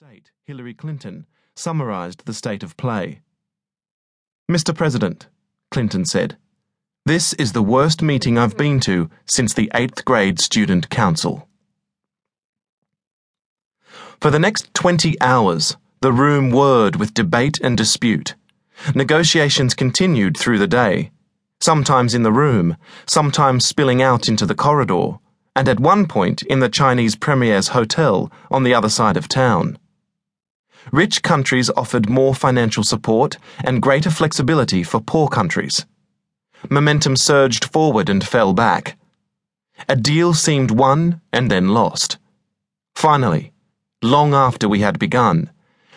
State, Hillary Clinton, summarized the state of play. Mr. President, Clinton said, this is the worst meeting I've been to since the eighth grade student council. For the next 20 hours, the room whirred with debate and dispute. Negotiations continued through the day, sometimes in the room, sometimes spilling out into the corridor, and at one point in the Chinese Premier's hotel on the other side of town rich countries offered more financial support and greater flexibility for poor countries. Momentum surged forward and fell back. A deal seemed won and then lost. Finally, long after we had begun,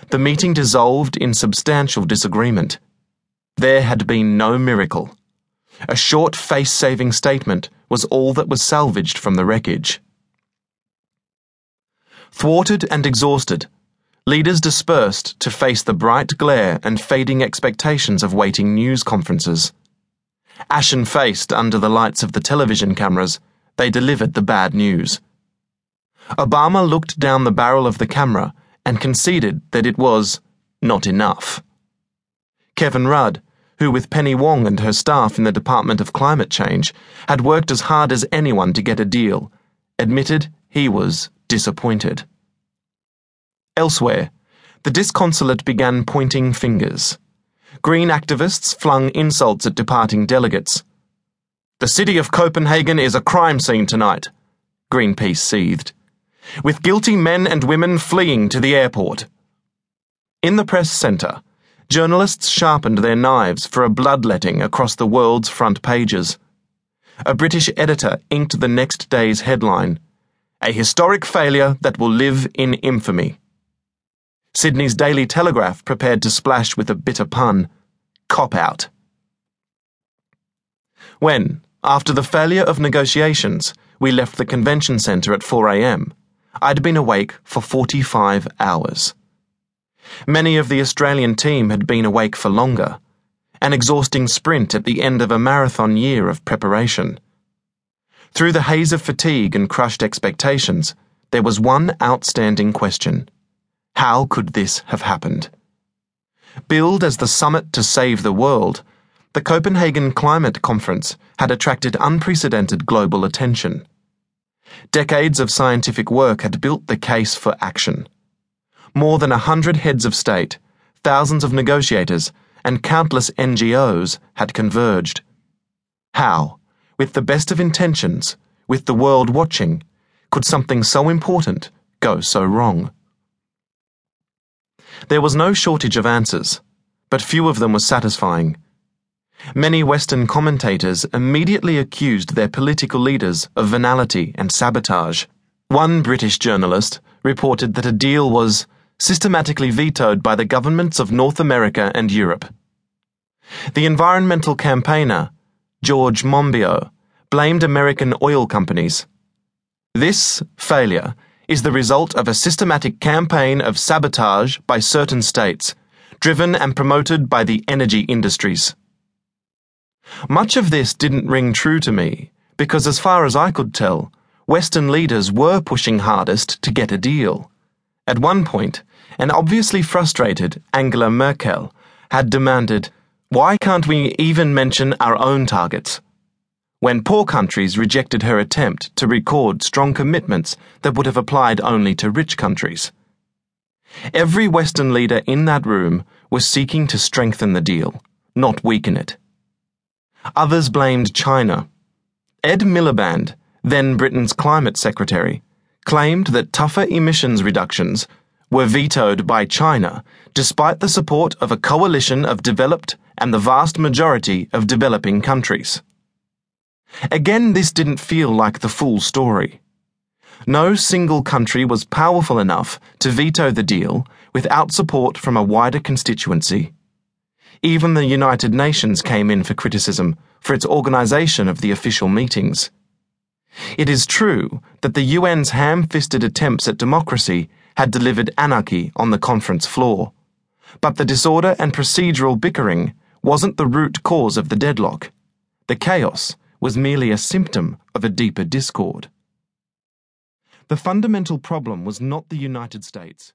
the meeting dissolved in substantial disagreement. There had been no miracle. A short face saving statement was all that was salvaged from the wreckage. Thwarted and exhausted, leaders dispersed to face the bright glare and fading expectations of waiting news conferences. Ashen faced under the lights of the television cameras, they delivered the bad news. Obama looked down the barrel of the camera and conceded that it was not enough. Kevin Rudd, who, with Penny Wong and her staff in the Department of Climate Change, had worked as hard as anyone to get a deal, admitted he was disappointed. Elsewhere, the disconsolate began pointing fingers. Green activists flung insults at departing delegates. The city of Copenhagen is a crime scene tonight, Greenpeace seethed, with guilty men and women fleeing to the airport. In the press centre, journalists sharpened their knives for a bloodletting across the world's front pages. A British editor inked the next day's headline A historic failure that will live in infamy. Sydney's Daily Telegraph prepared to splash with a bitter pun cop out. When, after the failure of negotiations, we left the convention centre at 4 a.m., I'd been awake for 45 hours. Many of the Australian team had been awake for longer, an exhausting sprint at the end of a marathon year of preparation. Through the haze of fatigue and crushed expectations, there was one outstanding question. How could this have happened? Billed as the summit to save the world, the Copenhagen Climate Conference had attracted unprecedented global attention. Decades of scientific work had built the case for action. More than a hundred heads of state, thousands of negotiators, and countless NGOs had converged. How, with the best of intentions, with the world watching, could something so important go so wrong? There was no shortage of answers, but few of them were satisfying. Many Western commentators immediately accused their political leaders of venality and sabotage. One British journalist reported that a deal was systematically vetoed by the governments of North America and Europe. The environmental campaigner, George Monbiot, blamed American oil companies. This failure is the result of a systematic campaign of sabotage by certain states, driven and promoted by the energy industries. Much of this didn't ring true to me, because as far as I could tell, Western leaders were pushing hardest to get a deal. At one point, an obviously frustrated Angela Merkel had demanded, Why can't we even mention our own targets? When poor countries rejected her attempt to record strong commitments that would have applied only to rich countries. Every Western leader in that room was seeking to strengthen the deal, not weaken it. Others blamed China. Ed Miliband, then Britain's climate secretary, claimed that tougher emissions reductions were vetoed by China despite the support of a coalition of developed and the vast majority of developing countries. Again, this didn't feel like the full story. No single country was powerful enough to veto the deal without support from a wider constituency. Even the United Nations came in for criticism for its organization of the official meetings. It is true that the UN's ham fisted attempts at democracy had delivered anarchy on the conference floor, but the disorder and procedural bickering wasn't the root cause of the deadlock. The chaos was merely a symptom of a deeper discord. The fundamental problem was not the United States